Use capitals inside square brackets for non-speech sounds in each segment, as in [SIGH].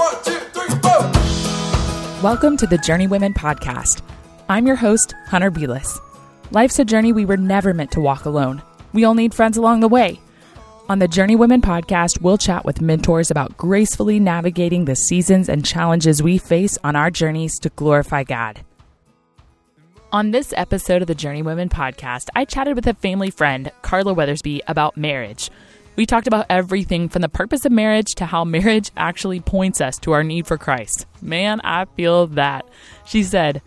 One, two, three, four. Welcome to the Journeywomen podcast. I'm your host, Hunter Beless. Life's a journey we were never meant to walk alone. We all need friends along the way. On the Journeywomen podcast, we'll chat with mentors about gracefully navigating the seasons and challenges we face on our journeys to glorify God. On this episode of the Journeywomen podcast, I chatted with a family friend, Carla Weathersbee, about marriage. We talked about everything from the purpose of marriage to how marriage actually points us to our need for Christ. Man, I feel that. She said,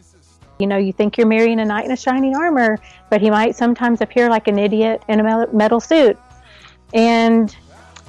You know, you think you're marrying a knight in a shining armor, but he might sometimes appear like an idiot in a metal suit. And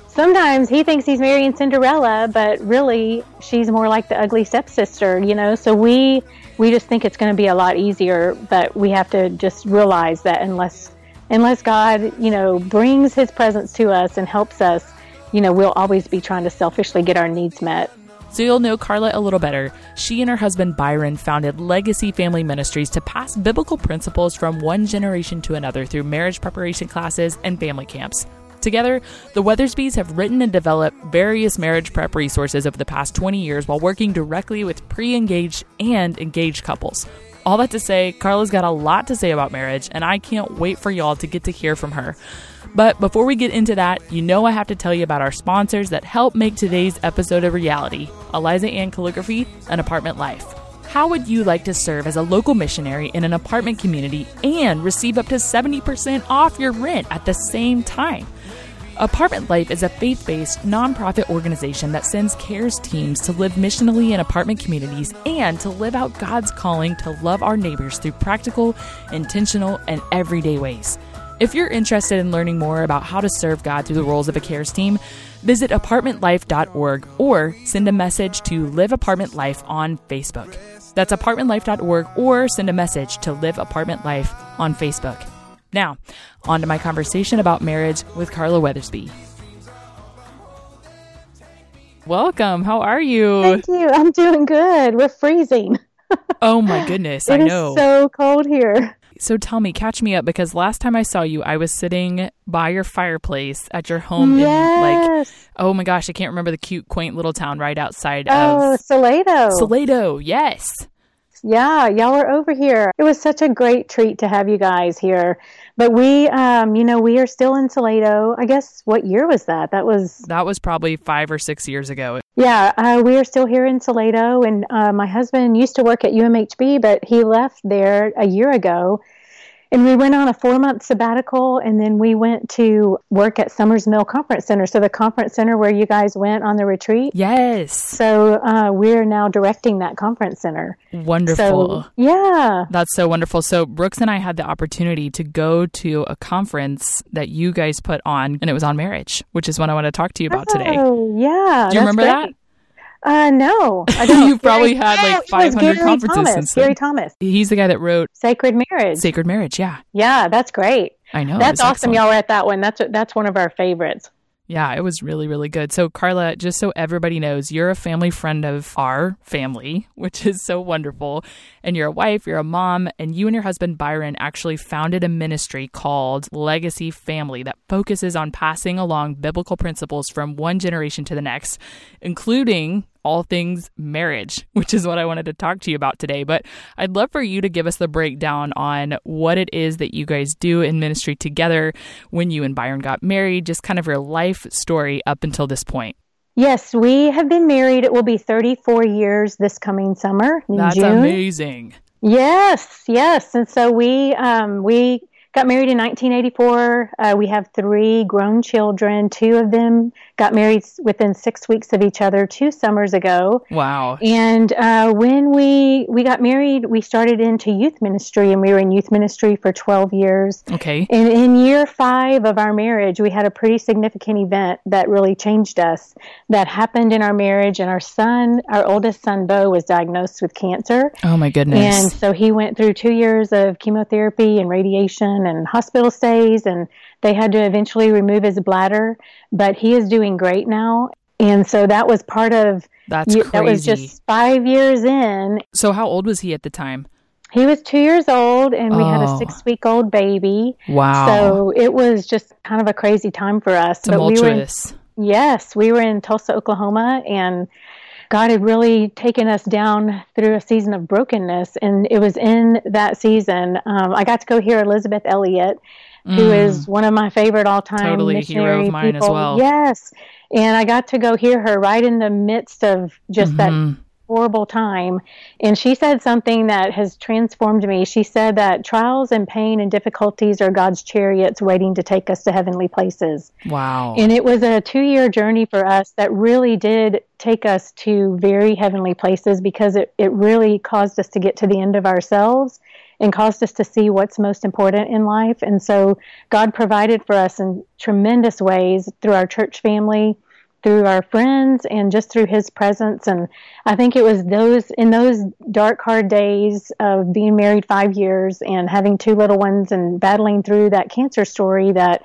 sometimes he thinks he's marrying Cinderella, but really she's more like the ugly stepsister, you know? So we we just think it's going to be a lot easier, but we have to just realize that unless unless God, you know, brings his presence to us and helps us, you know, we'll always be trying to selfishly get our needs met. So you'll know Carla a little better. She and her husband Byron founded Legacy Family Ministries to pass biblical principles from one generation to another through marriage preparation classes and family camps. Together, the Weathersbees have written and developed various marriage prep resources over the past 20 years while working directly with pre engaged and engaged couples. All that to say, Carla's got a lot to say about marriage, and I can't wait for y'all to get to hear from her. But before we get into that, you know I have to tell you about our sponsors that help make today's episode a reality Eliza Ann Calligraphy and Apartment Life. How would you like to serve as a local missionary in an apartment community and receive up to 70% off your rent at the same time? Apartment Life is a faith based nonprofit organization that sends CARES teams to live missionally in apartment communities and to live out God's calling to love our neighbors through practical, intentional, and everyday ways. If you're interested in learning more about how to serve God through the roles of a CARES team, visit apartmentlife.org or send a message to Live Apartment Life on Facebook. That's apartmentlife.org or send a message to Live Apartment Life on Facebook. Now, on to my conversation about marriage with Carla Weathersbee. Welcome. How are you? Thank you. I'm doing good. We're freezing. [LAUGHS] Oh my goodness, I know. so cold here. So tell me, catch me up because last time I saw you, I was sitting by your fireplace at your home in like oh my gosh, I can't remember the cute, quaint little town right outside oh, of Salado. Salado. Yes. Yeah, y'all were over here. It was such a great treat to have you guys here. But we, um, you know, we are still in Salado. I guess what year was that? That was That was probably five or six years ago. Yeah, uh, we are still here in Salado, and uh, my husband used to work at UMHB, but he left there a year ago. And we went on a four month sabbatical, and then we went to work at Summers Mill Conference Center. So, the conference center where you guys went on the retreat. Yes. So, uh, we're now directing that conference center. Wonderful. So, yeah. That's so wonderful. So, Brooks and I had the opportunity to go to a conference that you guys put on, and it was on marriage, which is what I want to talk to you about today. Oh, yeah. Do you remember great. that? Uh, no, I [LAUGHS] don't. You've probably Gary- had, like, Oh, 500 Gary conferences Thomas, since then. Gary Thomas, He's the guy that wrote Sacred Marriage. Sacred Marriage. Yeah. Yeah, that's great. I know. that's awesome. excellent. Y'all were at that one. That's that's one of our favorites. Yeah, it was really, really good. So, Carla, just so everybody knows, you're a family friend of our family, [LAUGHS] which is so wonderful. And you're a wife, you're a mom, and you and your husband, Byron, actually founded a ministry called Legacy Family that focuses on passing along biblical principles from one generation to the next, including all things marriage, [LAUGHS] which is what I wanted to talk to you about today. But I'd love for you to give us the breakdown on what it is that you guys do in ministry together when you and Byron got married, just kind of your life story up until this point. Yes, we have been married. It will be 34 years this coming summer in That's June. amazing. Yes, yes. And so we um, we got married in 1984. Uh, we have three grown children. Two of them got married within six weeks of each other two summers ago. Wow. And uh, when we we got married, we started into youth ministry, and we were in youth ministry for 12 years. Okay. And in year five of our marriage, we had a pretty significant event that really changed us. That happened in our marriage, and our son, our oldest son, Bo, was diagnosed with cancer. Oh my goodness. And so he went through two years of chemotherapy and radiation and hospital stays, and they had to eventually remove his bladder. But he is doing great now. And so that was part of That's you- that was just five years in. so how old was he at the time? He was two years old, and we had Oh. a six week old baby. Wow. So it was just kind of a crazy time for us. But we were in, yes, we were in Tulsa, Oklahoma, and God had really taken us down through a season of brokenness. And it was in that season, um, I got to go hear Elisabeth Elliot, mm. who is one of my favorite all time totally missionary hero of mine people. as well. Yes. And I got to go hear her right in the midst of just mm-hmm. that horrible time. And she said something that has transformed me. She said that trials and pain and difficulties are God's chariots waiting to take us to heavenly places. Wow. And it was a two year journey for us that really did take us to very heavenly places because it, it really caused us to get to the end of ourselves and caused us to see what's most important in life. And so God provided for us in tremendous ways through our church family through our friends and just through his presence and i think it was those in those dark hard days of being married five years and having two little ones and battling through that cancer story that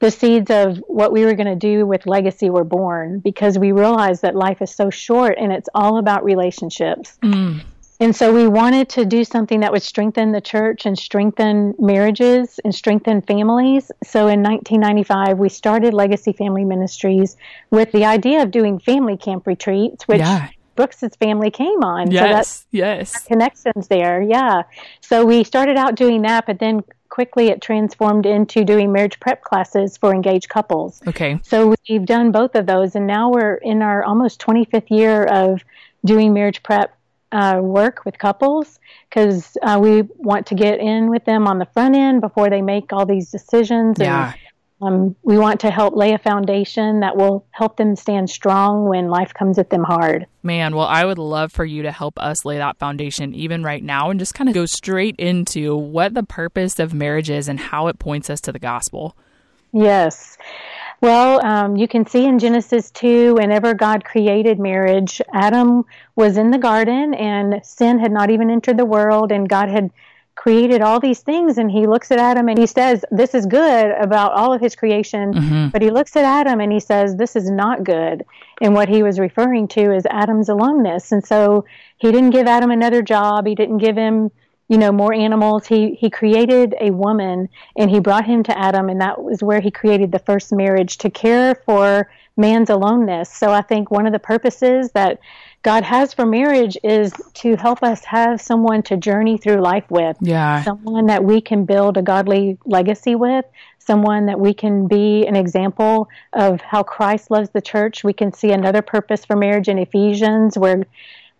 the seeds of what we were going to do with legacy were born because we realized that life is so short and it's all about relationships mm. And so we wanted to do something that would strengthen the church and strengthen marriages and strengthen families. So in 1995, we started Legacy Family Ministries with the idea of doing family camp retreats, which yeah. Brooks's family came on. Yes, so that's yes. Connections there, yeah. So we started out doing that, but then quickly it transformed into doing marriage prep classes for engaged couples. Okay. So we've done both of those, and now we're in our almost 25th year of doing marriage prep uh, work with couples because uh, we want to get in with them on the front end before they make all these decisions. Yeah. And, um, we want to help lay a foundation that will help them stand strong when life comes at them hard. Man, well, I would love for you to help us lay that foundation even right now and just kind of go straight into what the purpose of marriage is and how it points us to the gospel. Yes. Well, um, you can see in Genesis 2, whenever God created marriage, Adam was in the garden and sin had not even entered the world, and God had created all these things. And he looks at Adam and he says, This is good about all of his creation. Mm-hmm. But he looks at Adam and he says, This is not good. And what he was referring to is Adam's aloneness. And so he didn't give Adam another job, he didn't give him you know more animals. He he created a woman and he brought him to adam and that was where he created the first marriage to care for man's aloneness. So i think one of the purposes that god has for marriage is to help us have someone to journey through life with. Yeah. Someone that we can build a godly legacy with. Someone that we can be an example of how christ loves the church. We can see another purpose for marriage in ephesians where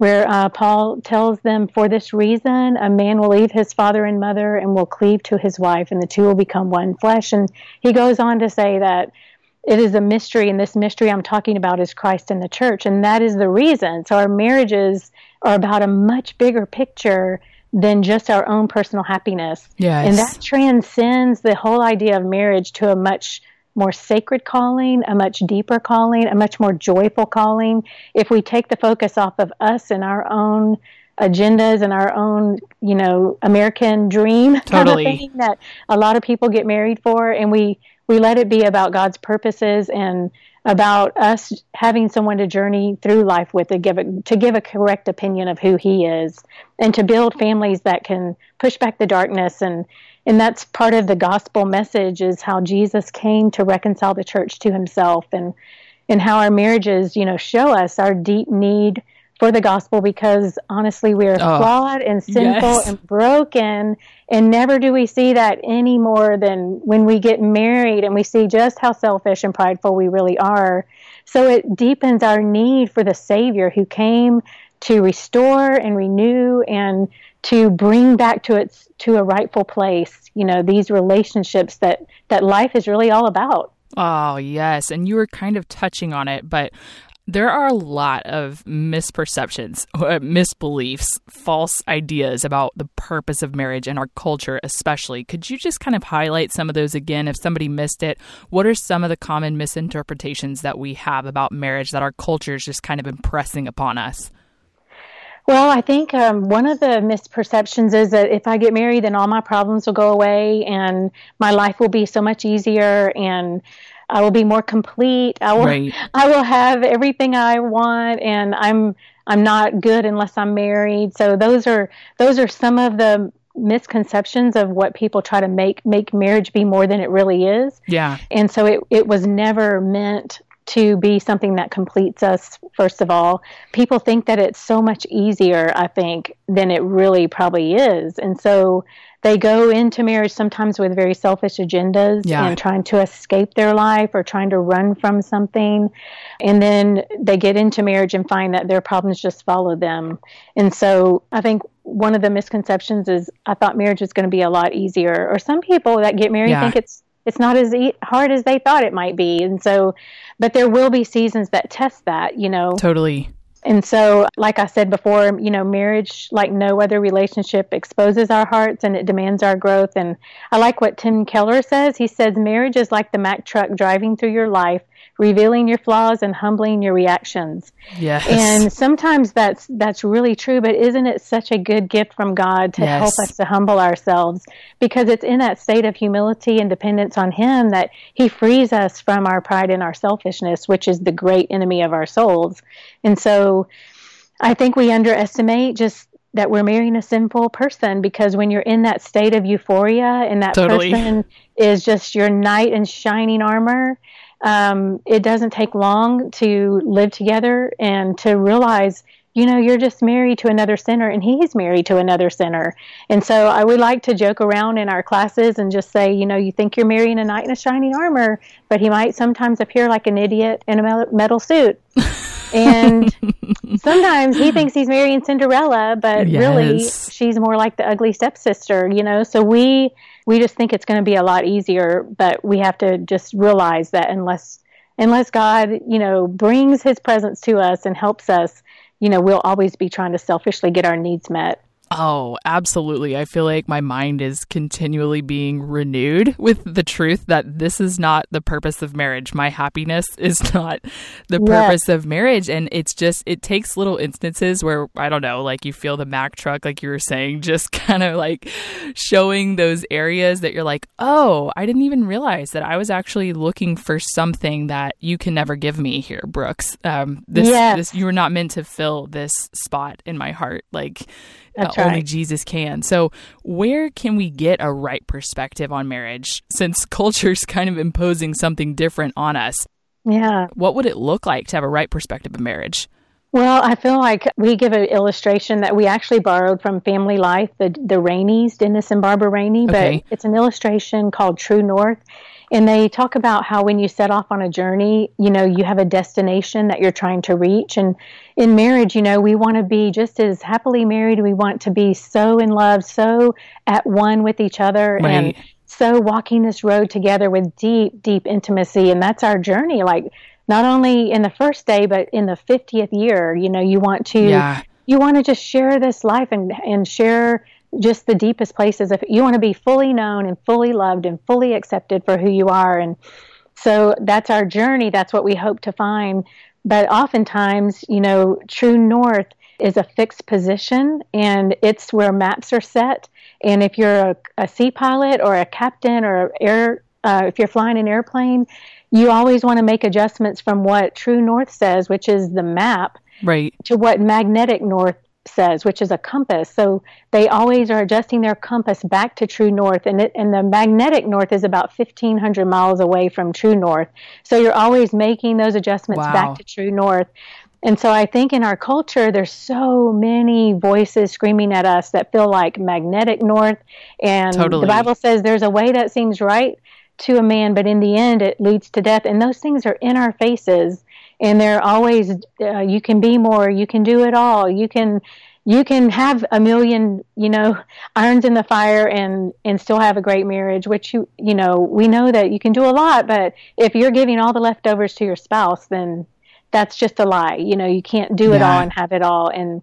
where uh, Paul tells them, For this reason, a man will leave his father and mother and will cleave to his wife, and the two will become one flesh. And he goes on to say that it is a mystery, and this mystery I'm talking about is Christ and the church. And that is the reason. So our marriages are about a much bigger picture than just our own personal happiness. Yes. And that transcends the whole idea of marriage to a much more sacred calling, a much deeper calling, a much more joyful calling. If we take the focus off of us and our own agendas and our own, you know, American dream totally. [LAUGHS] kind of thing that a lot of people get married for, and we we let it be about God's purposes and about us having someone to journey through life with to give a, to give a correct opinion of who He is, and to build families that can push back the darkness and and that's part of the gospel message is how Jesus came to reconcile the church to himself and and how our marriages, you know, show us our deep need for the gospel because honestly we are oh, flawed and sinful yes. and broken and never do we see that any more than when we get married and we see just how selfish and prideful we really are. So it deepens our need for the savior who came to restore and renew and to bring back to its to a rightful place you know these relationships that that life is really all about oh yes and you were kind of touching on it but there are a lot of misperceptions, uh, misbeliefs, false ideas about the purpose of marriage in our culture, especially. Could you just kind of highlight some of those again if somebody missed it? What are some of the common misinterpretations that we have about marriage that our culture is just kind of impressing upon us? Well, I think um, one of the misperceptions is that if I get married, then all my problems will go away and my life will be so much easier and I will be more complete. I will, right. [LAUGHS] I will have everything I want and I'm, I'm not good unless I'm married. So those are, those are some of the misconceptions of what people try to make, make marriage be more than it really is. Yeah. And so it, it was never meant to be something that completes us, first of all. People think that it's so much easier, I think, than it really probably is. And so they go into marriage sometimes with very selfish agendas Yeah. and trying to escape their life or trying to run from something. And then they get into marriage and find that their problems just follow them. And so I think one of the misconceptions is I thought marriage was going to be a lot easier. Or some people that get married Yeah. think it's it's not as e- hard as they thought it might be. And so, but there will be seasons that test that, you know. Totally. And so, like I said before, you know, marriage, like no other relationship, exposes our hearts and it demands our growth. And I like what Tim Keller says. He says, marriage is like the Mack truck driving through your life, revealing your flaws and humbling your reactions. Yes. And sometimes that's that's really true, but isn't it such a good gift from God to Yes. help us to humble ourselves? Because it's in that state of humility and dependence on Him that He frees us from our pride and our selfishness, which is the great enemy of our souls. And so I think we underestimate just that we're marrying a sinful person because when you're in that state of euphoria and that Totally. person is just your knight in shining armor, um, it doesn't take long to live together and to realize, you know, you're just married to another sinner and he's married to another sinner. And so I would like to joke around in our classes and just say, you know, you think you're marrying a knight in a shining armor, but he might sometimes appear like an idiot in a metal suit. and [LAUGHS] sometimes he thinks he's marrying Cinderella, but really she's more like the ugly stepsister, you know. So we we just think it's going to be a lot easier, but we have to just realize that unless unless God, you know, brings his presence to us and helps us, you know, we'll always be trying to selfishly get our needs met. Oh, absolutely. I feel like my mind is continually being renewed [LAUGHS] with the truth that this is not the purpose of marriage. My happiness [LAUGHS] is not the Yes. purpose of marriage. And it's just, it takes little instances where, I don't know, like you feel the Mack truck, like you were saying, [LAUGHS] just kind of like showing those areas that you're like, oh, I didn't even realize that I was actually looking for something that you can never give me here, Brooks. Um, this, Yes. this, you were not meant to fill this spot in my heart. Like, That's uh, only. Jesus can. So, where can we get a right perspective on marriage since [LAUGHS] culture's kind of imposing something different on us? Yeah. What would it look like to have a right perspective of marriage? Well, I feel like we give an illustration that we actually borrowed from Family Life, the the Raineys, Dennis and Barbara Rainey, Okay. but it's an illustration called True North. And they talk about how when you set off on a journey, you know, you have a destination that you're trying to reach. And in marriage, you know, we want to be just as happily married. We want to be so in love, so at one with each other. Right. And so walking this road together with deep, deep intimacy. And that's our journey. Like, not only in the first day, but in the 50th year, you know, you want to Yeah. you want to just share this life and and share just the deepest places. If you want to be fully known and fully loved and fully accepted for who you are. And so that's our journey. That's what we hope to find. But oftentimes you know true north is a fixed position and it's where maps are set. And if you're a, a sea pilot or a captain or air uh, if you're flying an airplane you always want to make adjustments from what true north says which is the map Right. to what magnetic north says, which is a compass. So they always are adjusting their compass back to true north, and it, and the magnetic north is about fifteen hundred miles away from true north. So you're always making those adjustments Wow. back to true north. And so I think in our culture, there's so many voices screaming at us that feel like magnetic north. And Totally. the Bible says there's a way that seems right to a man, but in the end, it leads to death. And those things are in our faces and they're always uh, you can be more you can do it all. You can you can have a million you know [LAUGHS] irons in the fire and and still have a great marriage which you you know we know that you can do a lot but if you're giving all the leftovers to your spouse then that's just a lie. You know you can't do it Yeah. all and have it all. And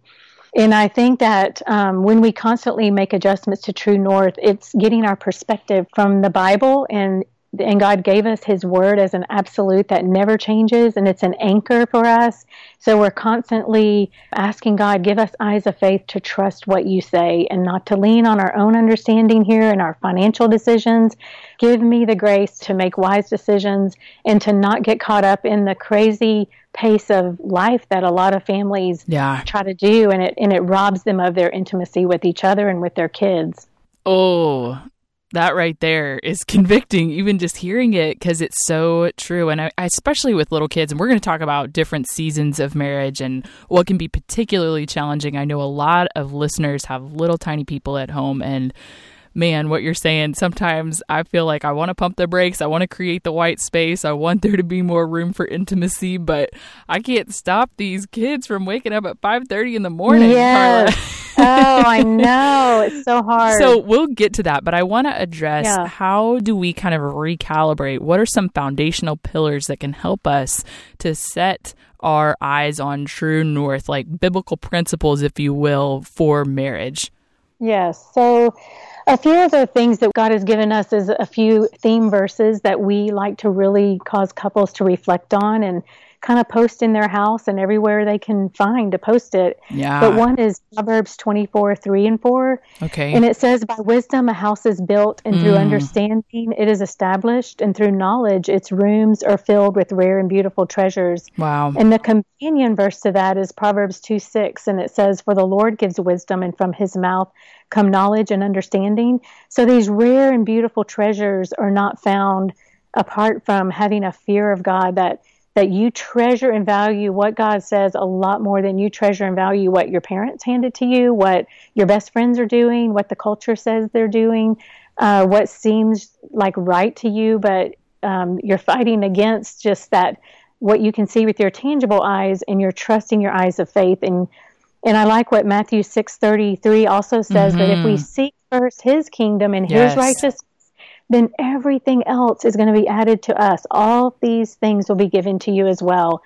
and I think that um, when we constantly make adjustments to True North, it's getting our perspective from the Bible, and and God gave us His Word as an absolute that never changes, and it's an anchor for us. So we're constantly asking God, give us eyes of faith to trust what You say, and not to lean on our own understanding here and our financial decisions. Give me the grace to make wise decisions and to not get caught up in the crazy pace of life that a lot of families Yeah. try to do and it and it robs them of their intimacy with each other and with their kids. Oh, that right there is [LAUGHS] convicting, even just hearing it, because it's so true. And I, especially with little kids, and we're going to talk about different seasons of marriage and what can be particularly challenging. I know a lot of listeners have little tiny people at home, and man, what you're saying, sometimes I feel like I want to pump the brakes. I want to create the white space. I want there to be more room for intimacy, but I can't stop these kids from waking up at 5:30 in the morning. Yes. oh, I know. It's so hard. So we'll get to that, but I want to address yeah. how do we kind of recalibrate? What are some foundational pillars that can help us to set our eyes on true north, like biblical principles, if you will, for marriage? Yes. So a few of the things that God has given us is a few theme verses that we like to really cause couples to reflect on and kind of post in their house and everywhere they can find to post it. Yeah. But one is Proverbs 24, 3 and 4. Okay. And it says, By wisdom a house is built, and through mm. understanding it is established, and through knowledge its rooms are filled with rare and beautiful treasures. Wow. And the companion verse to that is Proverbs 2, 6. And it says, For the Lord gives wisdom, and from his mouth come knowledge and understanding. So these rare and beautiful treasures are not found apart from having a fear of God that that you treasure and value what God says a lot more than you treasure and value what your parents handed to you, what your best friends are doing, what the culture says they're doing, uh, what seems like right to you, but um, you're fighting against just that what you can see with your tangible eyes and you're trusting your eyes of faith and and I like what Matthew 6:33 also says mm-hmm. that if we mm-hmm. seek first his kingdom and yes. his righteousness then everything else is going to be added to us. All these things will be given to you as well.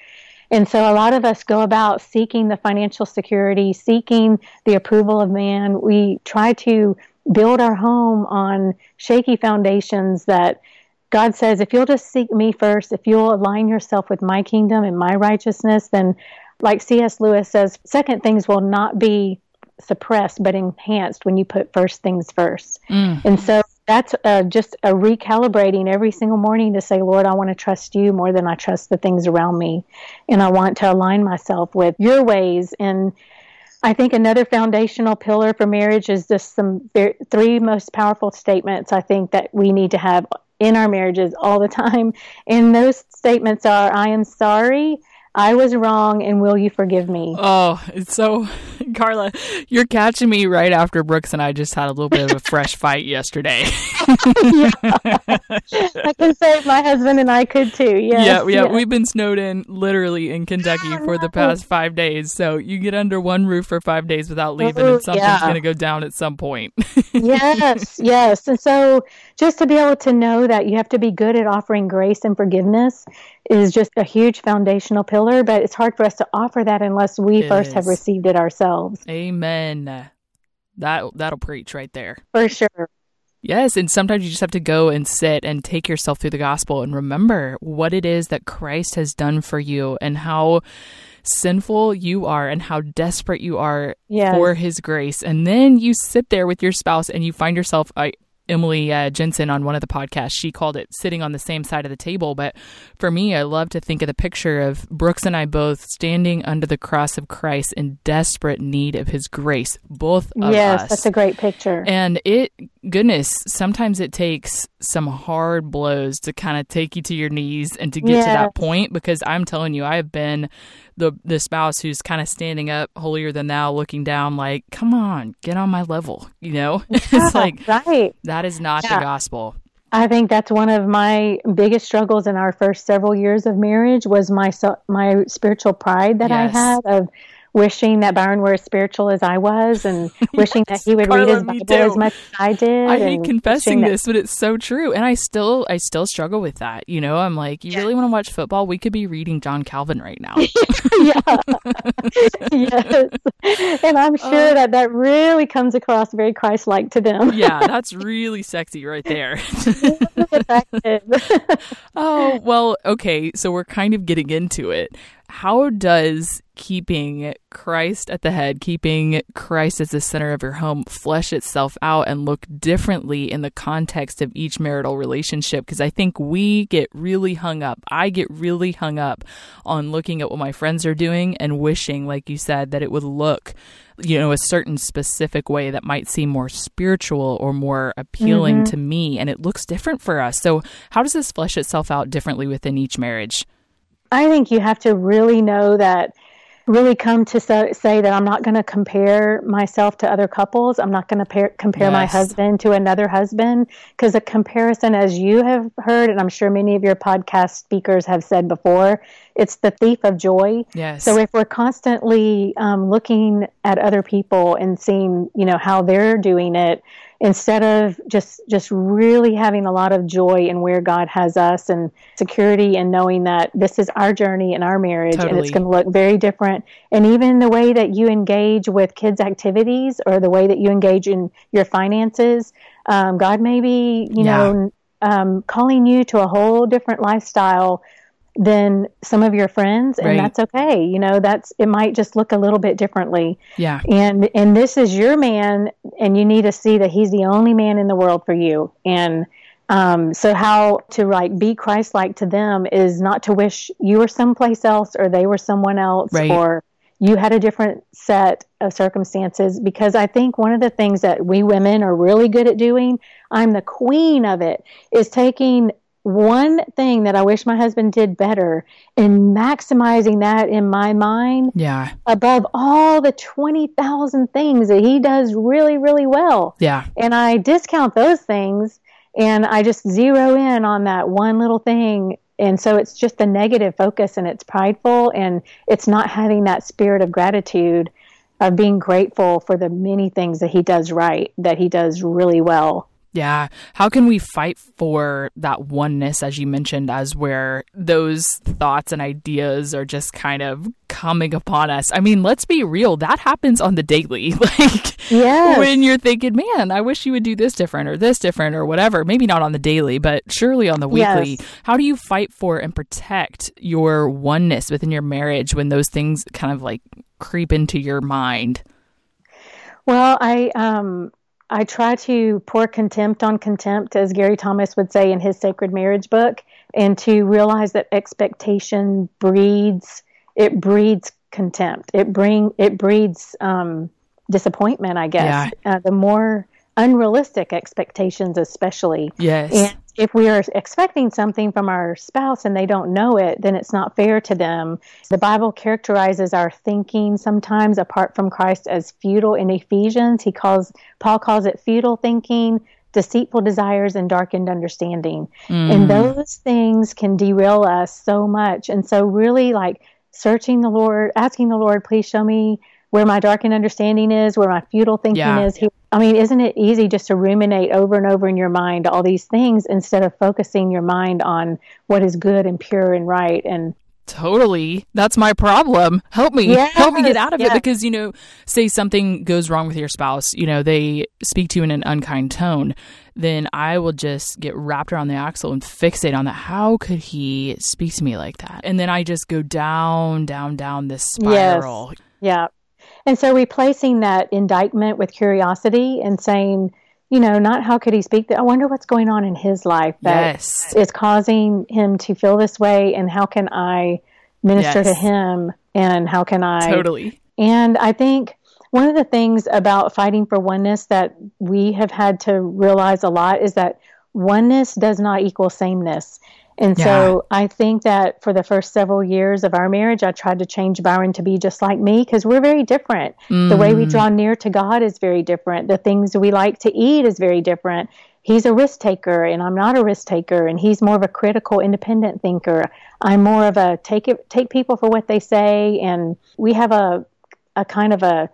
And so a lot of us go about seeking the financial security, seeking the approval of man. We try to build our home on shaky foundations that God says, if you'll just seek me first, if you'll align yourself with my kingdom and my righteousness, then like C.S. Lewis says, second things will not be suppressed but enhanced when you put first things first. Mm. And so that's uh, just a recalibrating every single morning to say, Lord, I want to trust you more than I trust the things around me. And I want to align myself with your ways. And I think another foundational pillar for marriage is just some three most powerful statements I think that we need to have in our marriages all the time. And those statements are, I am sorry. I was wrong and will you forgive me? Oh, it's so, [LAUGHS] Carla, you're catching me right after Brooks and I just had a little bit of a fresh fight yesterday. yeah. [LAUGHS] I can say my husband and I could too. Yes, yeah, yeah. Yes. We've been snowed in literally in Kentucky for the past five days. So you get under one roof for five days without leaving Ooh, and something's yeah. going to go down at some point. yes, [LAUGHS] yes. And so just to be able to know that you have to be good at offering grace and forgiveness is just a huge foundational pillar, but it's hard for us to offer that unless we it first is. have received it ourselves. Amen. That that'll preach right there. For sure. Yes, and sometimes you just have to go and sit and take yourself through the gospel and remember what it is that Christ has done for you and how sinful you are and how desperate you are yes. for his grace. And then you sit there with your spouse and you find yourself I Emily uh, Jensen on one of the podcasts, she called it sitting on the same side of the table. But for me, I love to think of the picture of Brooks and I both standing under the cross of Christ in desperate need of his grace, both of yes, us. Yes, that's a great picture. And it, goodness, sometimes it takes some hard blows to kind of take you to your knees and to get yes. to that point because I'm telling you, I have been the the spouse who's kind of standing up holier than thou looking down like come on get on my level you know [LAUGHS] yeah, it's like right that is not yeah. the gospel I think that's one of my biggest struggles in our first several years of marriage was my my spiritual pride that yes. I had of wishing that Byron were as spiritual as I was and yes, [LAUGHS] wishing that he would Carla, read his Bible as much as I did. I hate confessing this, but it's so true. And I still I still struggle with that. You know, I'm like, you yeah. really want to watch football? We could be reading John Calvin right now. [LAUGHS] yeah. [LAUGHS] yes. And I'm sure uh, that that really comes across very Christ like to them. yeah, that's really sexy right there. oh, well, okay. So we're kind of getting into it how does keeping Christ at the head, keeping Christ as the center of your home, flesh itself out and look differently in the context of each marital relationship? Because I think we get really hung up. I get really hung up on looking at what my friends are doing and wishing, like you said, that it would look you know, a certain specific way that might seem more spiritual or more appealing mm-hmm. to me. And it looks different for us. So, how does this flesh itself out differently within each marriage? I think you have to really know that really come to so, say that I'm not going to compare myself to other couples. I'm not going to compare yes. my husband to another husband because a comparison, as you have heard, and I'm sure many of your podcast speakers have said before, it's the thief of joy. Yes. So if we're constantly um, looking at other people and seeing, you know, how they're doing it, instead of just just really having a lot of joy in where God has us and security and knowing that this is our journey in our marriage totally. and it's going to look very different and even the way that you engage with kids activities or the way that you engage in your finances um, God may be you yeah. know um, calling you to a whole different lifestyle than some of your friends and right. that's okay. You know that's it might just look a little bit differently. Yeah. And and this is your man and you need to see that he's the only man in the world for you. And um, so how to like be christ-like to them is not to wish you were someplace else or they were someone else right. or you had a different set of circumstances. Because I think one of the things that we women are really good at doing, I'm the queen of it, is taking one thing that I wish my husband did better in maximizing that in my mind yeah. above all the 20,000 things that he does really really well. Yeah. And I discount those things and I just zero in on that one little thing. And so it's just a negative focus and it's prideful and it's not having that spirit of gratitude of being grateful for the many things that he does right that he does really well yeah. How can we fight for that oneness, as you mentioned, as where those thoughts and ideas are just kind of coming upon us? I mean, let's be real. That happens on the daily. [LAUGHS] like, yes. when you're thinking, man, I wish you would do this different or this different or whatever. Maybe not on the daily, but surely on the weekly. Yes. How do you fight for and protect your oneness within your marriage when those things kind of like creep into your mind? Well, I, um, I try to pour contempt on contempt, as Gary Thomas would say in his Sacred Marriage book, and to realize that expectation breeds it breeds contempt. It bring it breeds um, disappointment. I guess yeah. uh, the more unrealistic expectations, especially. Yes. And if we are expecting something from our spouse and they don't know it, then it's not fair to them. The Bible characterizes our thinking sometimes apart from Christ as futile in Ephesians. He calls Paul calls it futile thinking, deceitful desires and darkened understanding. Mm. And those things can derail us so much. And so really like searching the Lord, asking the Lord, please show me where my darkened understanding is, where my futile thinking yeah. is. I mean, isn't it easy just to ruminate over and over in your mind all these things instead of focusing your mind on what is good and pure and right and Totally. That's my problem. Help me. Yes, Help me get out of yes. it because, you know, say something goes wrong with your spouse, you know, they speak to you in an unkind tone, then I will just get wrapped around the axle and fixate on that. How could he speak to me like that? And then I just go down, down, down this spiral. Yes. Yeah. And so replacing that indictment with curiosity and saying, you know, not how could he speak? That I wonder what's going on in his life that yes. is causing him to feel this way, and how can I minister yes. to him, and how can I totally. And I think one of the things about fighting for oneness that we have had to realize a lot is that oneness does not equal sameness. And yeah. so I think that for the first several years of our marriage, I tried to change Byron to be just like me because we're very different. Mm. The way we mm. draw near to God is very different. The things we like to eat is very different. He's a risk taker and I'm not a risk taker and he's more of a critical independent thinker. I'm more of a take it take people for what they say and we have a a kind of a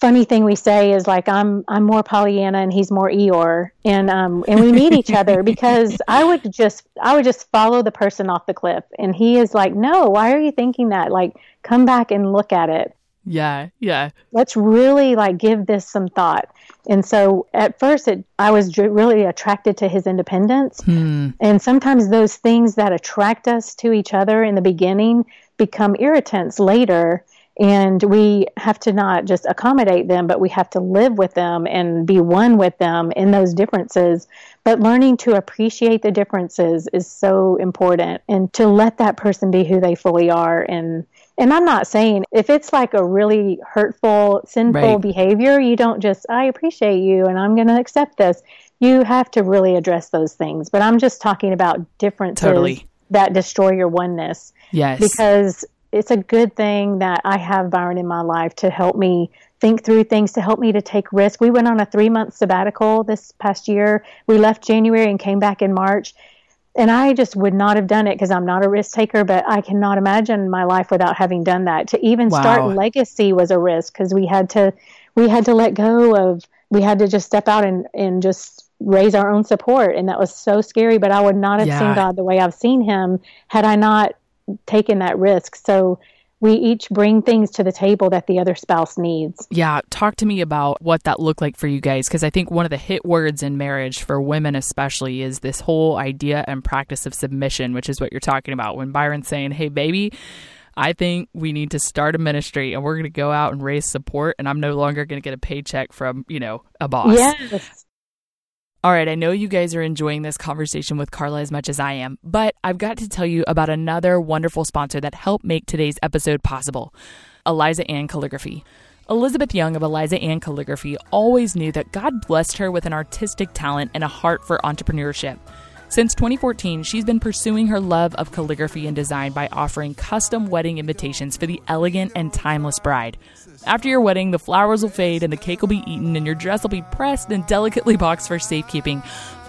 funny thing we say is like I'm I'm more Pollyanna and he's more Eeyore, and um and we meet each other because [LAUGHS] I would just I would just follow the person off the cliff, and he is like, no, why are you thinking that? Like, come back and look at it. Yeah, yeah. Let's really like give this some thought. And so at first, it, I was really attracted to his independence. Hmm. And sometimes those things that attract us to each other in the beginning become irritants later and we have to not just accommodate them, but we have to live with them and be one with them in those differences. But learning to appreciate the differences is so important and to let that person be who they fully are and And I'm not saying if it's like a really hurtful, sinful Right. behavior, you don't just, I appreciate you and I'm going to accept this. You have to really address those things. But I'm just talking about differences Totally. that destroy your oneness Yes. because it's a good thing that I have Byron in my life to help me think through things, to help me to take risks. We went on a three month sabbatical this past year. We left January and came back in March. And I just would not have done it because I'm not a risk taker, but I cannot imagine my life without having done that. To even Wow. start legacy was a risk because we had to we had to let go of we had to just step out and, and just raise our own support and that was so scary but i would not have Yeah. seen god the way i've seen him had i not taken that risk so we each bring things to the table that the other spouse needs Yeah, talk to me about what that looked like for you guys because I think one of the hit words in marriage for women especially is this whole idea and practice of submission, which is what you're talking about. When Byron's saying, "Hey baby, I think we need to start a ministry and we're going to go out and raise support and I'm no longer going to get a paycheck from, you know, a boss." yes All right, I know you guys are enjoying this conversation with Carla as much as I am, but I've got to tell you about another wonderful sponsor that helped make today's episode possible Eliza Ann Calligraphy. Elizabeth Young of Eliza Ann Calligraphy always knew that God blessed her with an artistic talent and a heart for entrepreneurship. Since 2014, she's been pursuing her love of calligraphy and design by offering custom wedding invitations for the elegant and timeless bride. After your wedding, the flowers will fade and the cake will be eaten and your dress will be pressed and delicately boxed for safekeeping.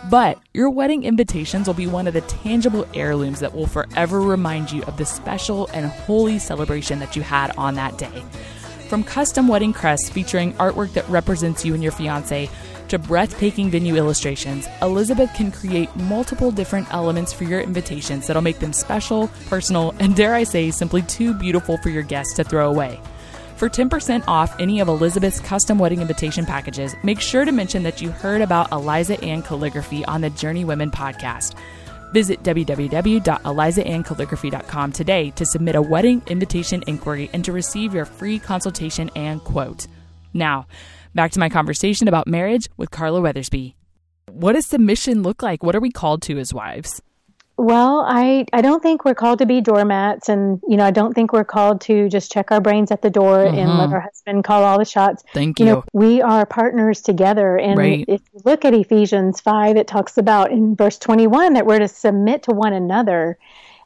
But your wedding invitations will be one of the tangible heirlooms that will forever remind you of the special and holy celebration that you had on that day. From custom wedding crests featuring artwork that represents you and your fiance to breathtaking venue illustrations, Elizabeth can create multiple different elements for your invitations that'll make them special, personal, and dare I say, simply too beautiful for your guests to throw away. For 10% off any of Elizabeth's custom wedding invitation packages, make sure to mention that you heard about Eliza Ann Calligraphy on the Journeywomen podcast. Visit www.elizaanncalligraphy.com today to submit a wedding invitation inquiry and to receive your free consultation and quote. Now, back to my conversation about marriage with Carla Weathersbee. What does submission look like? What are we called to as wives? Well, I, I don't think we're called to be doormats, and you know I don't think we're called to just check our brains at the door and let mm-hmm. our husband call all the shots. Thank You you. know, we are partners together, and Right. if you look at Ephesians five, it talks about in verse twenty one that we're to submit to one another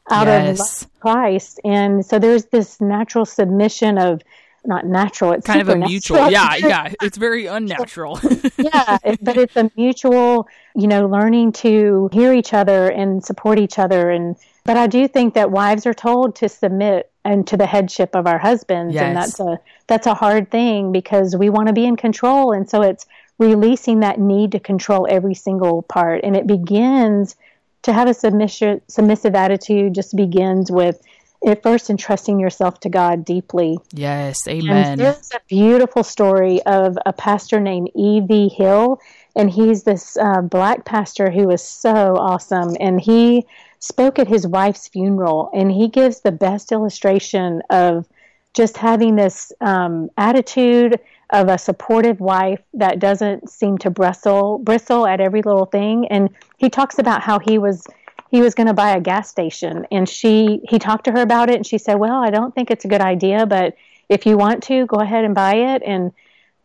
out Yes. of Christ, and so there's this natural submission of not natural, it's kind of a mutual. Yeah, [LAUGHS] yeah. It's very unnatural. yeah, it, but it's a mutual, you know, learning to hear each other and support each other. And but I do think that wives are told to submit and to the headship of our husbands, yes. and that's a that's a hard thing because we want to be in control, and so it's releasing that need to control every single part, and it begins to have a submissive submissive attitude. Just begins with at first entrusting yourself to God deeply. yes, And amen. there's a beautiful story of a pastor named E.V. Hill, and he's this uh, black pastor who is so awesome. And he spoke at his wife's funeral, and he gives the best illustration of just having this um, attitude of a supportive wife that doesn't seem to bristle bristle at every little thing. And he talks about how he was he was going to buy a gas station. And she he talked to her about it and she said well i don't think it's a good idea but if you want to go ahead and buy it. And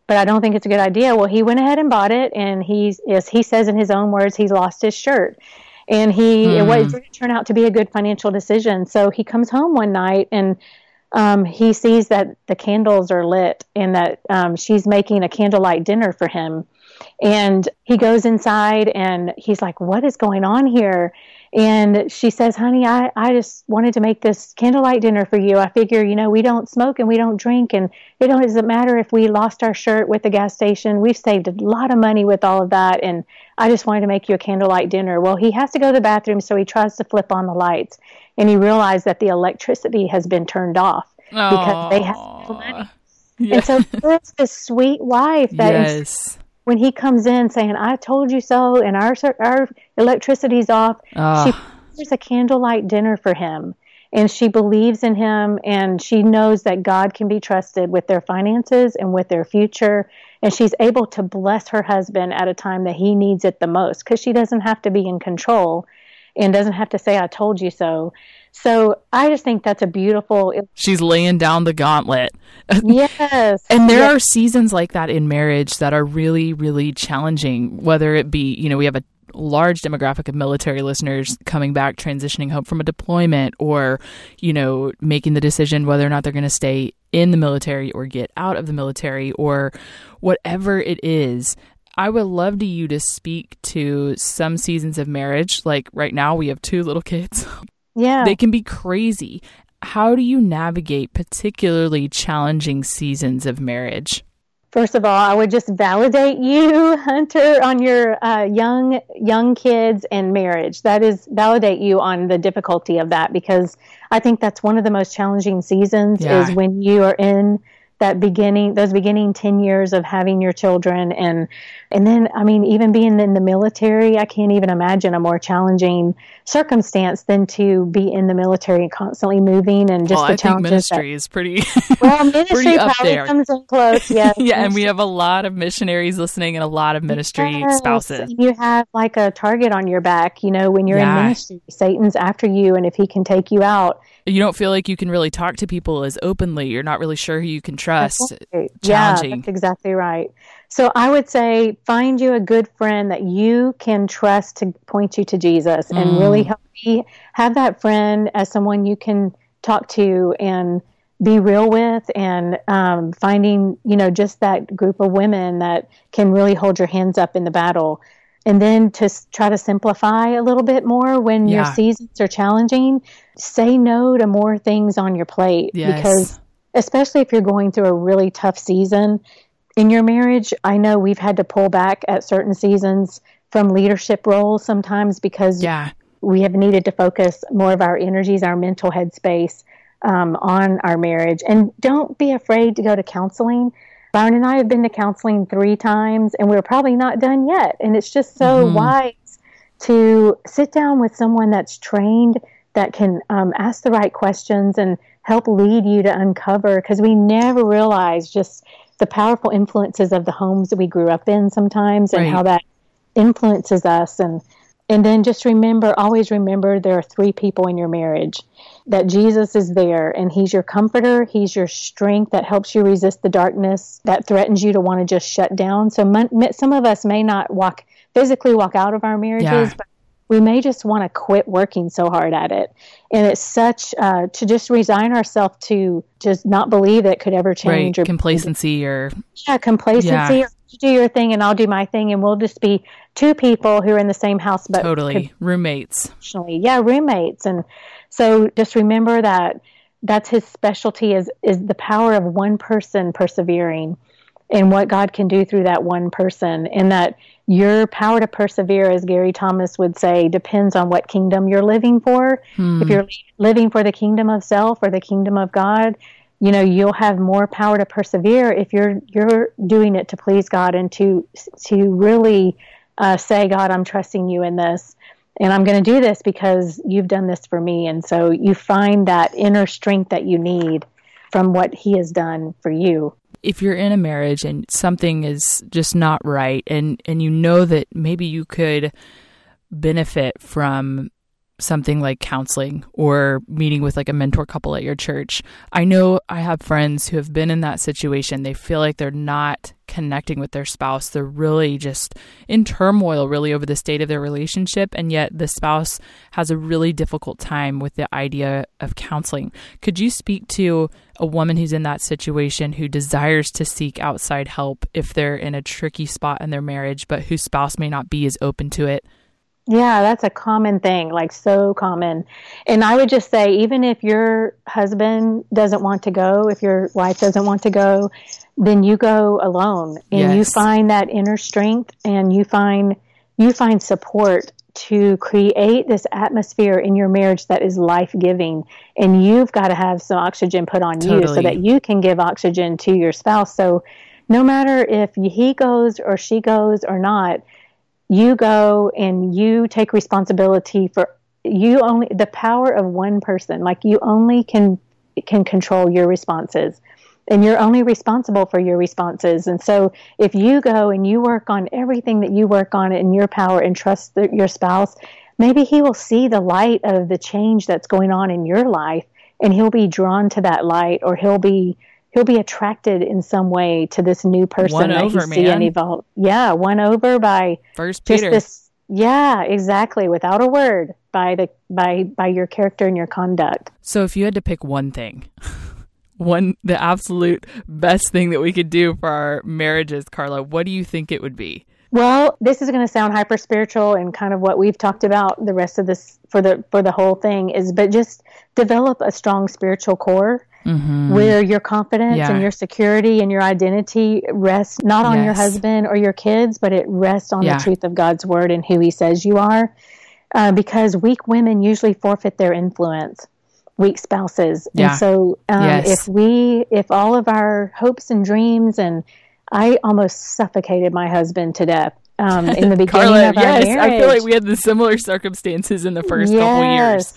but i don't think it's a good idea. Well he went ahead and bought it and he's as he says in his own words he's lost his shirt. And he it was- it didn't turn out to be a good financial decision. So he comes home one night and um, he sees that the candles are lit and that um, she's making a candlelight dinner for him. And he goes inside and he's like what is going on here and she says honey I, I just wanted to make this candlelight dinner for you. I figure you know we don't smoke and we don't drink and it doesn't matter if we lost our shirt with the gas station. We've saved a lot of money with all of that and i just wanted to make you a candlelight dinner. Well he has to go to the bathroom so he tries to flip on the lights and he realized that the electricity has been turned off because they have no money. Yeah. and so there's this sweet wife that yes. When he comes in saying, "I told you so," and our our electricity's off, Ah. she there's a candlelight dinner for him, and she believes in him, and she knows that God can be trusted with their finances and with their future, and she's able to bless her husband at a time that he needs it the most because she doesn't have to be in control, and doesn't have to say, "I told you so." So I just think that's a beautiful. She's laying down the gauntlet. [LAUGHS] Yes. and there yes. are seasons like that in marriage that are really, really challenging, whether it be, you know, we have a large demographic of military listeners coming back, transitioning home from a deployment, or, you know, making the decision whether or not they're going to stay in the military or get out of the military or whatever it is. I would love to you to speak to some seasons of marriage. Like right now, we have two little kids. [LAUGHS] Yeah. They can be crazy. How do you navigate particularly challenging seasons of marriage? First of all, I would just validate you, [LAUGHS] Hunter, on your uh, young young kids and marriage. That is validate you on the difficulty of that because I think that's one of the most challenging seasons Yeah. is when you are in that beginning those beginning 10 years of having your children and and then I mean even being in the military I can't even imagine a more challenging circumstance than to be in the military and constantly moving and just well, the I think challenges ministry is pretty. [LAUGHS] well [LAUGHS] ministry pretty up probably there. comes in close yeah [LAUGHS] yeah, and we have a lot of missionaries listening and a lot of ministry Yes, spouses. and You have like a target on your back, you know, when you're Yeah. in ministry. Satan's after you, and if he can take you out, You don't feel like you can really talk to people as openly. You're not really sure who you can trust. right. Challenging. yeah, that's exactly right. So I would say find you a good friend that you can trust to point you to Jesus and Mm. really help you have that friend as someone you can talk to and be real with and um, finding you know just that group of women that can really hold your hands up in the battle and then to try to simplify a little bit more when your seasons are challenging say no to more things on your plate Yes. because especially if you're going through a really tough season in your marriage i know we've had to pull back at certain seasons from leadership roles sometimes because Yeah. we have needed to focus more of our energies, our mental headspace um, on our marriage. And don't be afraid to go to counseling. Byron and I have been to counseling three times, and we're probably not done yet. And it's just so Mhm. wise to sit down with someone that's trained that can um, ask the right questions and help lead you to uncover because we never realize just the powerful influences of the homes that we grew up in sometimes and Right. how that influences us and and then just remember always remember there are three people in your marriage that Jesus is there and he's your comforter he's your strength that helps you resist the darkness that threatens you to want to just shut down so some of us may not walk physically walk out of our marriages Yeah. but we may just want to quit working so hard at it and it's such uh, to just resign ourselves to just not believe it could ever Right. change or Complacency or yeah, complacency. Yeah. Or you do your thing and I'll do my thing, and we'll just be two people who are in the same house, but totally roommates. yeah, roommates. And so just remember that that's his specialty is is the power of one person persevering, and what God can do through that one person, and that your power to persevere, as Gary Thomas would say, depends on what kingdom you're living for. Hmm. If you're living for the kingdom of self or the kingdom of God, you know you'll have more power to persevere if you're you're doing it to please God and to to really uh, say, God, I'm trusting you in this, and I'm going to do this because you've done this for me. And so you find that inner strength that you need from what He has done for you. if you're in a marriage and something is just not right and and you know that maybe you could benefit from something like counseling or meeting with like a mentor couple at your church. I know I have friends who have been in that situation. They feel like they're not connecting with their spouse. They're really just in turmoil really over the state of their relationship and yet the spouse has a really difficult time with the idea of counseling. Could you speak to a woman who's in that situation who desires to seek outside help if they're in a tricky spot in their marriage but whose spouse may not be as open to it? Yeah, that's a common thing, like so common. And I would just say, even if your husband doesn't want to go, if your wife doesn't want to go, then you go alone and you find that inner strength and you find you find support to create this atmosphere in your marriage that is life giving. And you've got to have some oxygen put on you so that you can give oxygen to your spouse. So no matter if he goes or she goes or not, you go and you take responsibility for you only the power of one person like you only can can control your responses. And you're only responsible for your responses. And so if you go and you work on everything that you work on in your power and trust the, your spouse maybe he will see the light of the change that's going on in your life and he'll be drawn to that light or he'll be he'll be attracted in some way to this new person Won that over, see man. and evolve. Yeah, won over by First Peter. this yeah, exactly, without a word by the by by your character and your conduct. So if you had to pick one thing, [LAUGHS] one the absolute best thing that we could do for our marriages, Carla, what do you think it would be? Well, this is going to sound hyper spiritual and kind of what we've talked about the rest of this for the for the whole thing is but just develop a strong spiritual core where your confidence Mm-hmm. Yeah. and your security and your identity rests not on your husband or your kids, but it rests on Yeah. the truth of God's word and who He says you are. Uh, because weak women usually forfeit their influence, weak spouses, Yeah. and so um, Yes. if we, if all of our hopes and dreams, and I almost suffocated my husband to death um, in the [LAUGHS] beginning Carla, of our yes, marriage. I feel like we had the similar circumstances in the first couple years.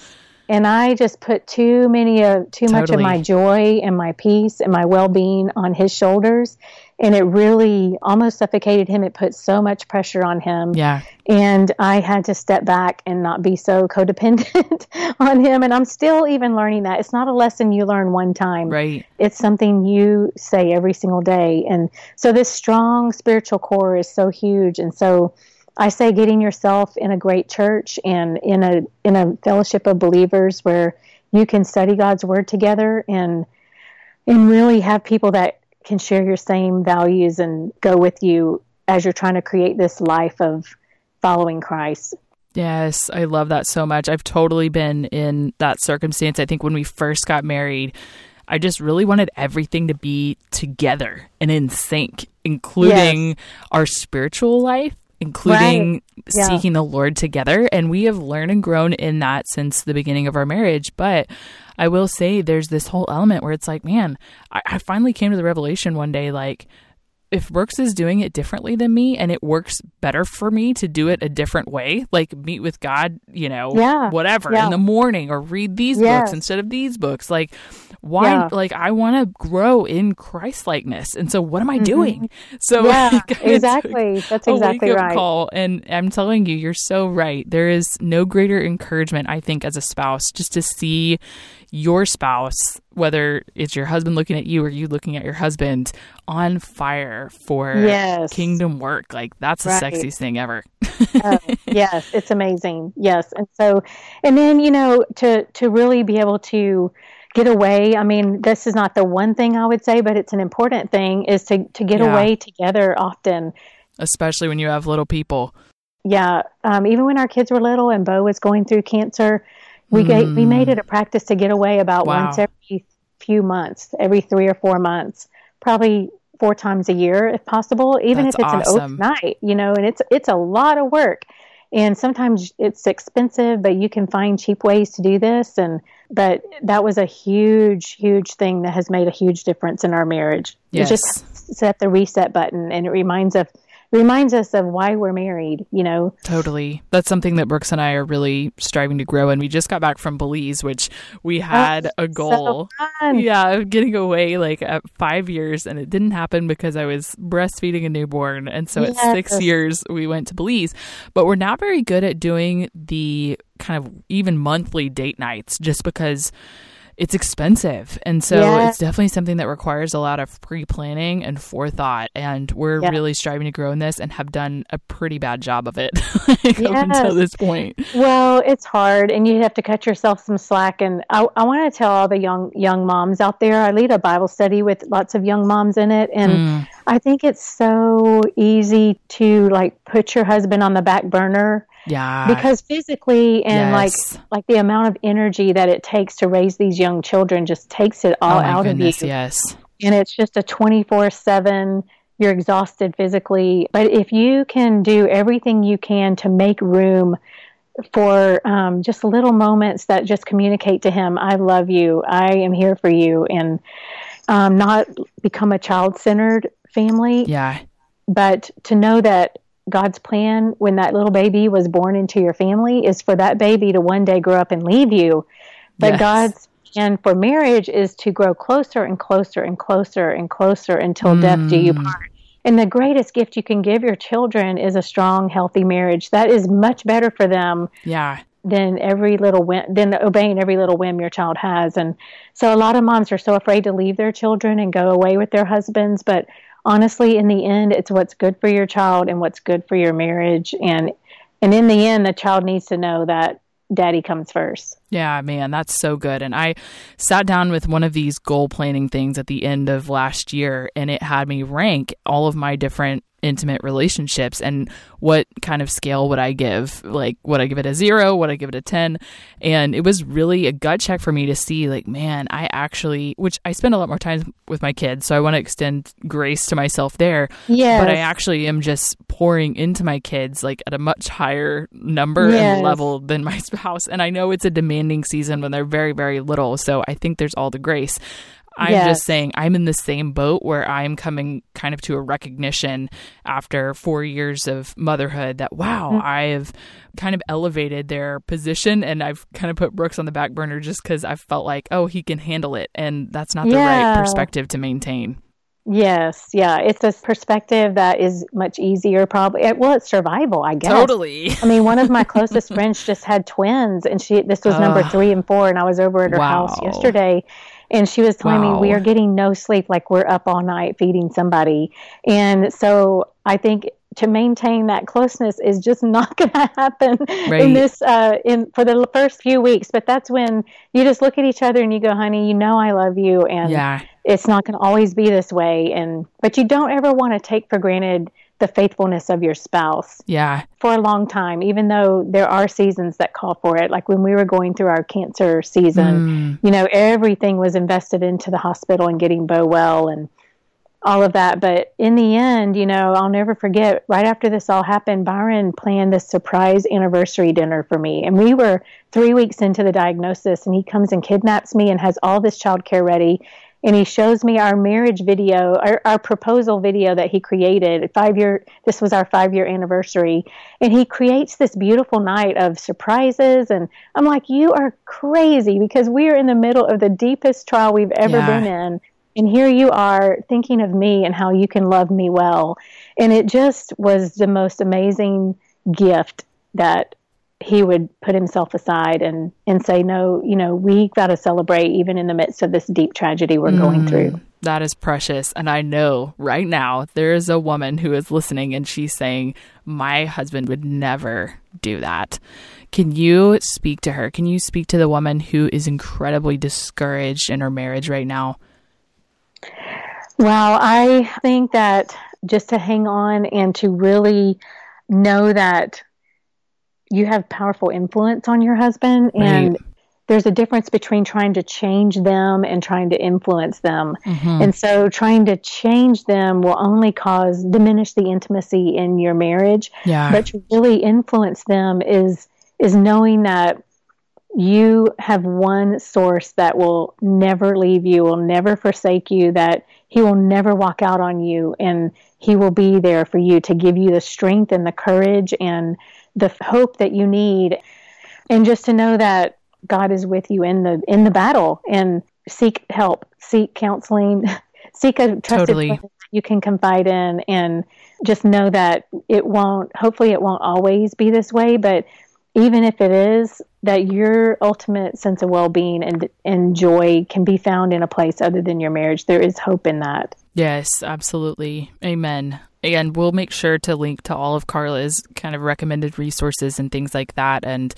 And I just put too many of too much of my joy and my peace and my well being on his shoulders. And it really almost suffocated him. It put so much pressure on him. Yeah. And I had to step back and not be so [LAUGHS] codependent on him. And I'm still even learning that. It's not a lesson you learn one time Right. it's something you say every single day and so this strong spiritual core is so huge and so i say getting yourself in a great church and in a in a fellowship of believers where you can study god's word together and and really have people that can share your same values and go with you as you're trying to create this life of following christ Yes, I love that so much. I've totally been in that circumstance. I think when we first got married, I just really wanted everything to be together and in sync, including our spiritual life, including Yeah. seeking the Lord together. And we have learned and grown in that since the beginning of our marriage. But I will say there's this whole element where it's like, man, I, I finally came to the revelation one day, like, if Brooks is doing it differently than me and it works better for me to do it a different way, like meet with God, you know, Yeah. whatever Yeah. in the morning or read these Yes. books instead of these books, like why Yeah. like I want to grow in Christ likeness. And so what am I doing? [LAUGHS] So Mm-hmm. yeah like, it's exactly that's exactly right call and i'm telling you you're so right there is no greater encouragement i think as a spouse just to see your spouse whether it's your husband looking at you or you looking at your husband on fire for Yes. kingdom work like that's the sexiest thing ever oh, yes, it's amazing. Yes, and so, and then you know, to to really be able to get away. I mean, this is not the one thing I would say, but it's an important thing is to to get Yeah. away together often. especially when you have little people Yeah, um, even when our kids were little and Bo was going through cancer, we ga- we made it a practice to get away about Mm. Wow. once every few months, every three or four months, probably four times a year if possible, even That's if it's awesome. an overnight, you know, and it's it's a lot of work. And sometimes it's expensive, but you can find cheap ways to do this and but that was a huge huge thing that has made a huge difference in our marriage. Yes. It just set the reset button and it reminds of reminds us of why we're married, you know. Totally. That's something that Brooks and I are really striving to grow. And we just got back from Belize, which we had a goal. Fun. Yeah, of getting away like at five years, and it didn't happen because I was breastfeeding a newborn. And so at six years, we went to Belize. But we're not very good at doing the kind of even monthly date nights just because it's expensive. And so Yeah. it's definitely something that requires a lot of pre planning and forethought. And we're Yeah. really striving to grow in this and have done a pretty bad job of it [LAUGHS] like, up until this point. Well, it's hard, and you have to cut yourself some slack. And I, I want to tell all the young young moms out there. I lead a Bible study with lots of young moms in it, and Mm. I think it's so easy to like put your husband on the back burner Yeah. because physically and Yes. like like the amount of energy that it takes to raise these young children just takes it all oh out goodness, of you yes. and it's just a 24 7 you're exhausted physically but if you can do everything you can to make room for um, just little moments that just communicate to him i love you i am here for you and um, not become a child-centered family Yeah. but to know that God's plan when that little baby was born into your family is for that baby to one day grow up and leave you. But Yes. God's plan for marriage is to grow closer and closer and closer and closer until death do you mm. part. And the greatest gift you can give your children is a strong, healthy marriage. That is much better for them. Yeah. Than every little whim, than obeying every little whim your child has. And so a lot of moms are so afraid to leave their children and go away with their husbands. But honestly, in the end, it's what's good for your child and what's good for your marriage. And and in the end, the child needs to know that daddy comes first. Yeah, man, that's so good. And I sat down with one of these goal planning things at the end of last year, and it had me rank all of my different intimate relationships and what kind of scale would I give? Like, would I give it a zero? Would I give it a 10? And it was really a gut check for me to see, like, man, I actually, which I spend a lot more time with my kids. So I want to extend grace to myself there. Yeah. But I actually am just pouring into my kids, like, at a much higher number yes. and level than my [LAUGHS] spouse. And I know it's a season when they're very, very little. So I think there's all the grace. I'm yes. just saying I'm in the same boat where I'm coming kind of to a recognition after four years of motherhood that wow, mm-hmm. I've kind of elevated their position and I've kind of put Brooks on the back burner just because I felt like, oh, he can handle it. And that's not the yeah. right perspective to maintain. Yes, yeah, it's a perspective that is much easier. Probably, well, it's survival, I guess. Totally. I mean, one of my closest [LAUGHS] friends just had twins, and she this was uh, number three and four, and I was over at her wow. house yesterday, and she was telling wow. me we are getting no sleep like we're up all night feeding somebody and so i think to maintain that closeness is just [LAUGHS] not going to happen right. in this uh, in for the first few weeks but that's when you just look at each other and you go honey you know i love you and yeah. It's not going to always be this way and but you don't ever want to take for granted the faithfulness of your spouse. Yeah. For a long time, even though there are seasons that call for it. Like when we were going through our cancer season, mm. you know, everything was invested into the hospital and getting Bo well and all of that. But in the end, you know, I'll never forget right after this all happened, Byron planned this surprise anniversary dinner for me. And we were three weeks into the diagnosis, and he comes and kidnaps me and has all this childcare ready and he shows me our marriage video, our, our proposal video that he created. Five year, this was our five year anniversary, and he creates this beautiful night of surprises. And I'm like, you are crazy because we are in the middle of the deepest trial we've ever yeah. been in, and here you are thinking of me and how you can love me well. And it just was the most amazing gift that he would put himself aside and and say no you know we got to celebrate even in the midst of this deep tragedy we're mm, going through. That is precious. And i know right now there is a woman who is listening and she's saying my husband would never do that. Can you speak to her? Can you speak to the woman who is incredibly discouraged in her marriage right now? Well i think that just to hang on and to really know that you have powerful influence on your husband and there's a difference between trying to change them and trying to influence them. Mm-hmm. And so trying to change them will only cause diminish the intimacy in your marriage. Yeah. But to really influence them is is knowing that you have one source that will never leave you, will never forsake you, that he will never walk out on you and he will be there for you to give you the strength and the courage and the hope that you need and just to know that God is with you in the in the battle and seek help, seek counseling, [LAUGHS] seek a trusted totally. you can confide in and just know that it won't hopefully it won't always be this way, but even if it is, that your ultimate sense of well-being and and joy can be found in a place other than your marriage. There is hope in that. Yes, absolutely. Amen. And we'll make sure to link to all of Carla's kind of recommended resources and things like that. And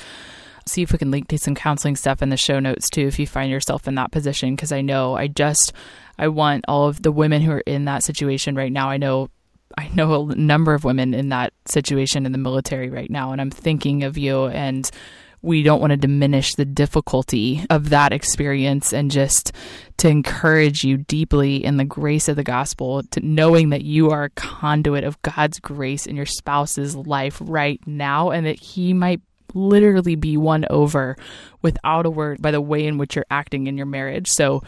see if we can link to some counseling stuff in the show notes too if you find yourself in that position because I know I just I want all of the women who are in that situation right now. I know I know a number of women in that situation in the military right now and I'm thinking of you and we don't want to diminish the difficulty of that experience and just to encourage you deeply in the grace of the gospel, to knowing that you are a conduit of God's grace in your spouse's life right now and that he might literally be won over without a word by the way in which you're acting in your marriage. So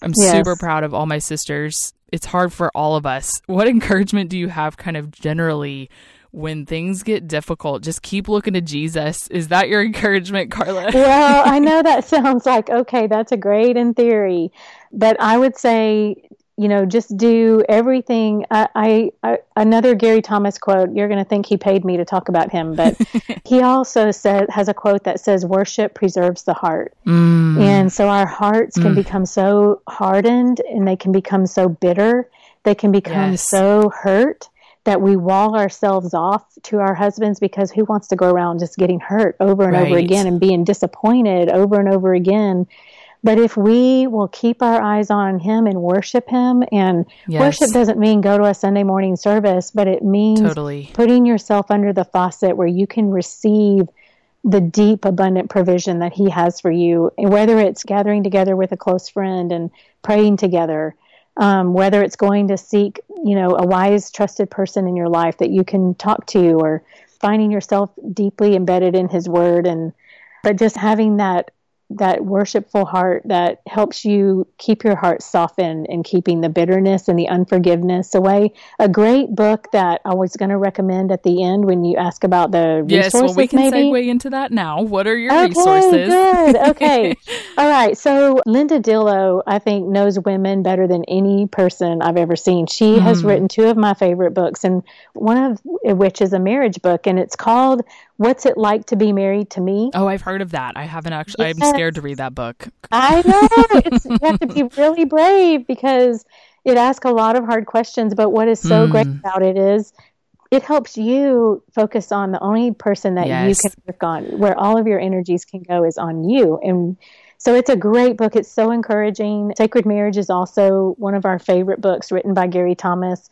I'm yes. super proud of all my sisters. It's hard for all of us. [LAUGHS] What encouragement do you have kind of generally when things get difficult, just keep looking to Jesus. Is that your [LAUGHS] encouragement, Carla? well, I know that [LAUGHS] sounds like, okay, that's a great in theory. But I would say you know, just do everything. I, I, I another Gary Thomas quote. You're going to think he paid me to talk about him, but [LAUGHS] he also said has a quote that says, "Worship preserves the heart." Mm. And so our hearts can mm. become so hardened, and they can become so bitter. They can become yes. so hurt that we wall ourselves off to our husbands because who wants to go around just getting hurt over and right. over again and being disappointed over and over again but if we will keep our eyes on Him and worship Him, and yes. worship doesn't mean go to a Sunday morning service, but it means totally. putting yourself under the faucet where you can receive the deep, abundant provision that He has for you, whether it's gathering together with a close friend and praying together. Um, whether it's going to seek, you know, a wise, trusted person in your life that you can talk to, or finding yourself deeply embedded in His Word, and but just having that that worshipful heart that helps you keep your heart softened and keeping the bitterness and the unforgiveness away. A great book that I was going to recommend at the end when you ask about the resources. Yes, well, we can maybe. segue into that now. What are your okay, resources? Good. [LAUGHS] Okay. All right. So Linda Dillow, I think, knows women better than any person I've ever seen. She mm. has written two of my favorite books, and one of which is a marriage book, and it's called What's It Like to Be Married to Me? Oh, I've heard of that. I haven't actually. Yes. I'm scared to read that book. I know. [LAUGHS] It's, you have to be really brave because it asks a lot of hard questions. But what is so mm. great about it is it helps you focus on the only person that yes. you can work on, where all of your energies can go is on you. And so it's a great book. It's so encouraging. Sacred Marriage is also one of our favorite books written by Gary Thomas.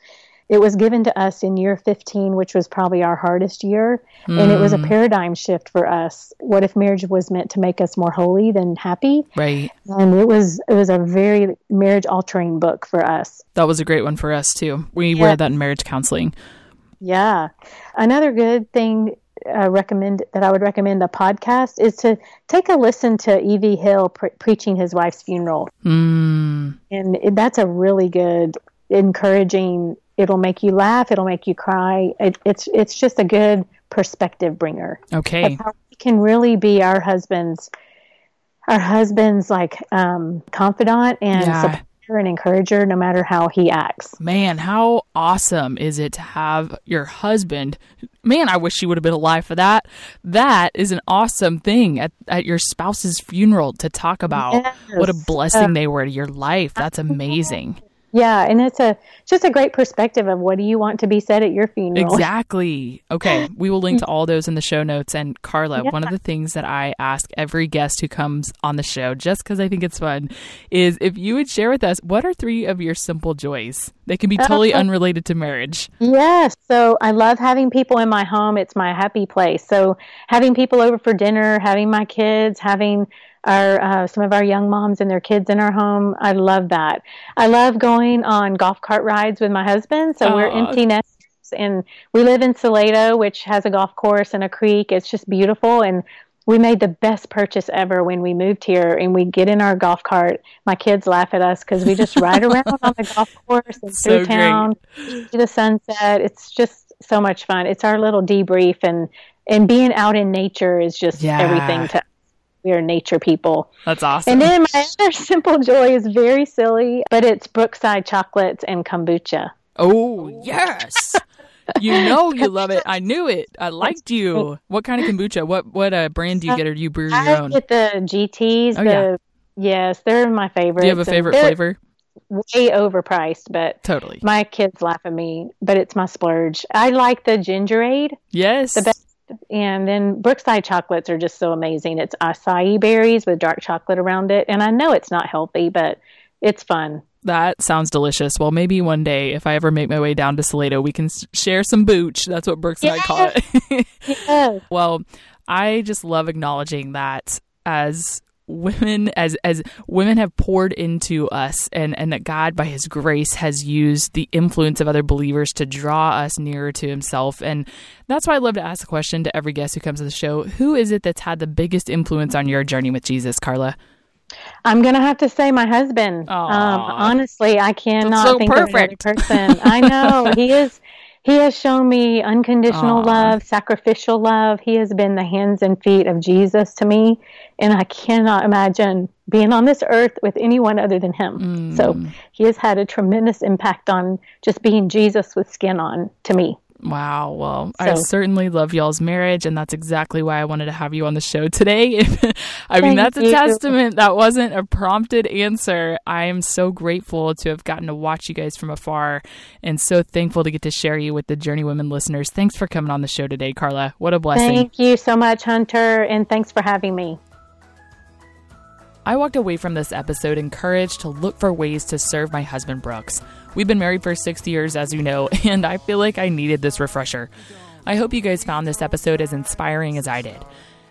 It was given to us in year 15, which was probably our hardest year. Mm. And it was a mm. paradigm shift for us. What if marriage was meant to make us more holy than happy? Right. And it was, it was a very marriage altering book for us. That was a great one for us too. We yeah. read that in marriage counseling. Yeah. Another good thing uh, recommend that I would recommend the podcast is to take a listen to E.V. Hill pre- preaching his wife's funeral, mm. and that's a really good, encouraging it'll make you laugh it'll make you cry. It, it's it's just a good perspective bringer. Okay. How we can really be our husbands our husbands like um, confidant and yeah. supporter and encourager no matter how he acts. Man how awesome is it to have your husband? Man i wish you would have been alive for that. That is an awesome thing at, at your spouse's funeral to talk about. Yes. what a blessing uh, they were to your life. That's amazing yeah, and it's a just a great perspective of what do you want to be said at your funeral. Exactly. Okay, [LAUGHS] we will link to all those in the show notes. And Carla, yeah. one of the things that I ask every guest who comes on the show, just because I think it's fun, is if you would share with us what are three of your simple joys. They can be totally [LAUGHS] unrelated to marriage. Yes. So I love having people in my home. It's my happy place. So having people over for dinner, having my kids, having our uh, some of our young moms and their kids in our home. I love that. I love going on golf cart rides with my husband. So Aww. we're empty nesters, and we live in Salado, which has a golf course and a creek. It's just beautiful, and we made the best purchase ever when we moved here. And we get in our golf cart. My kids laugh at us because we just ride around on the [LAUGHS] golf course and so through town, to the sunset. It's just so much fun. It's our little debrief and and being out in nature is just yeah. everything to we are nature people. That's awesome. And then my [LAUGHS] other simple joy is very silly, but it's Brookside chocolates and kombucha. Oh, yes. you know you [LAUGHS] love it. I knew it. I liked you. What kind of kombucha? What what uh, brand do you get, or do you brew your I own? get the GT's. Oh, the, yeah. Yes, they're my favorite. Do you have a favorite flavor? Way overpriced, but totally. My kids laugh at me, but it's my splurge. I like the gingerade. Yes, the best and then Brookside chocolates are just so amazing. It's acai berries with dark chocolate around it. And I know it's not healthy, but it's fun. That sounds delicious. Well, maybe one day, if I ever make my way down to Salado, we can share some booch. That's what Brooks and I call it. [LAUGHS] yes. Well, I just love acknowledging that as women as as women have poured into us and and that God by his grace has used the influence of other believers to draw us nearer to himself and that's why I love to ask the question to every guest who comes to the show who is it that's had the biggest influence on your journey with Jesus Carla I'm gonna have to say my husband. Um, honestly, I cannot so think perfect. of another person. [LAUGHS] I know he is He has shown me unconditional Aww. love, sacrificial love. He has been the hands and feet of Jesus to me. And I cannot imagine being on this earth with anyone other than him. Mm. So he has had a tremendous impact on just being Jesus with skin on to me. Wow. Well, so, I certainly love y'all's marriage, and that's exactly why I wanted to have you on the show today. [LAUGHS] I mean, that's a you. testament. That wasn't a prompted answer. I am so grateful to have gotten to watch you guys from afar and so thankful to get to share you with the Journeywomen listeners. Thanks for coming on the show today, Carla. What a blessing. Thank you so much, Hunter, and thanks for having me. I walked away from this episode encouraged to look for ways to serve my husband, Brooks. We've been married for six years, as you know, [LAUGHS] and I feel like I needed this refresher. I hope you guys found this episode as inspiring as I did.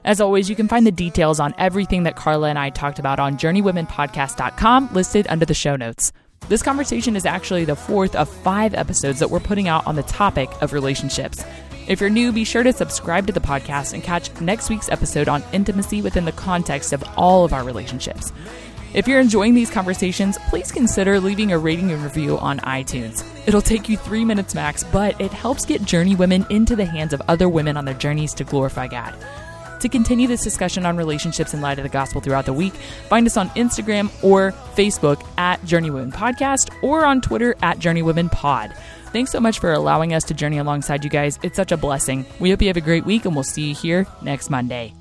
As always, you can find the details on everything that Carla and I talked about on journeywomenpodcast.com listed under the show notes. This conversation is actually the fourth of five episodes that we're putting out on the topic of relationships. If you're new, be sure to subscribe to the podcast and catch next week's episode on intimacy within the context of all of our relationships. If you're enjoying these conversations, please consider leaving a rating and review on iTunes. It'll take you three minutes max, but it helps get Journeywomen into the hands of other women on their journeys to glorify God. To continue this discussion on relationships in light of the gospel throughout the week, find us on Instagram or Facebook at Journeywomen Podcast or on Twitter at Journeywomen Pod. Thanks so much for allowing us to journey alongside you guys. It's such a blessing. We hope you have a great week, and we'll see you here next Monday.